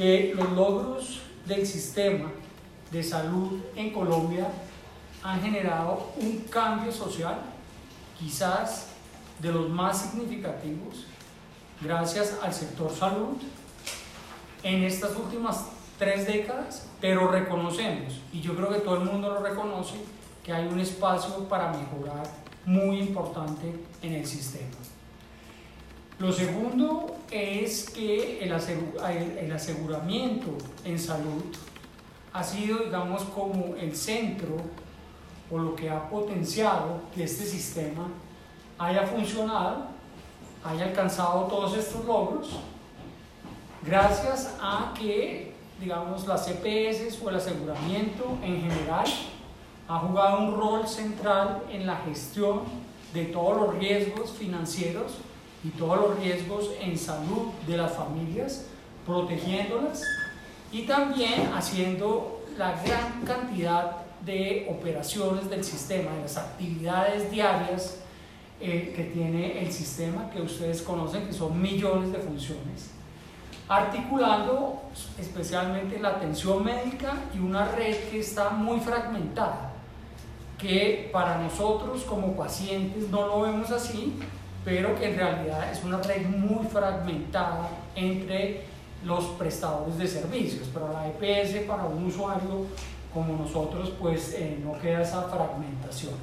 que los logros del sistema de salud en Colombia han generado un cambio social, quizás de los más significativos, gracias al sector salud en estas últimas tres décadas, pero reconocemos, y yo creo que todo el mundo lo reconoce, que hay un espacio para mejorar muy importante en el sistema. Lo segundo es que el, aseguramiento en salud ha sido, digamos, como el centro o lo que ha potenciado que este sistema haya funcionado, haya alcanzado todos estos logros, gracias a que, digamos, las CPS o el aseguramiento en general ha jugado un rol central en la gestión de todos los riesgos financieros y todos los riesgos en salud de las familias, protegiéndolas y también haciendo la gran cantidad de operaciones del sistema, de las actividades diarias eh, que tiene el sistema, que ustedes conocen, que son millones de funciones, articulando especialmente la atención médica y una red que está muy fragmentada, que para nosotros como pacientes no lo vemos así, pero que en realidad es una red muy fragmentada entre los prestadores de servicios. Para la EPS, para un usuario como nosotros, pues eh, no queda esa fragmentación.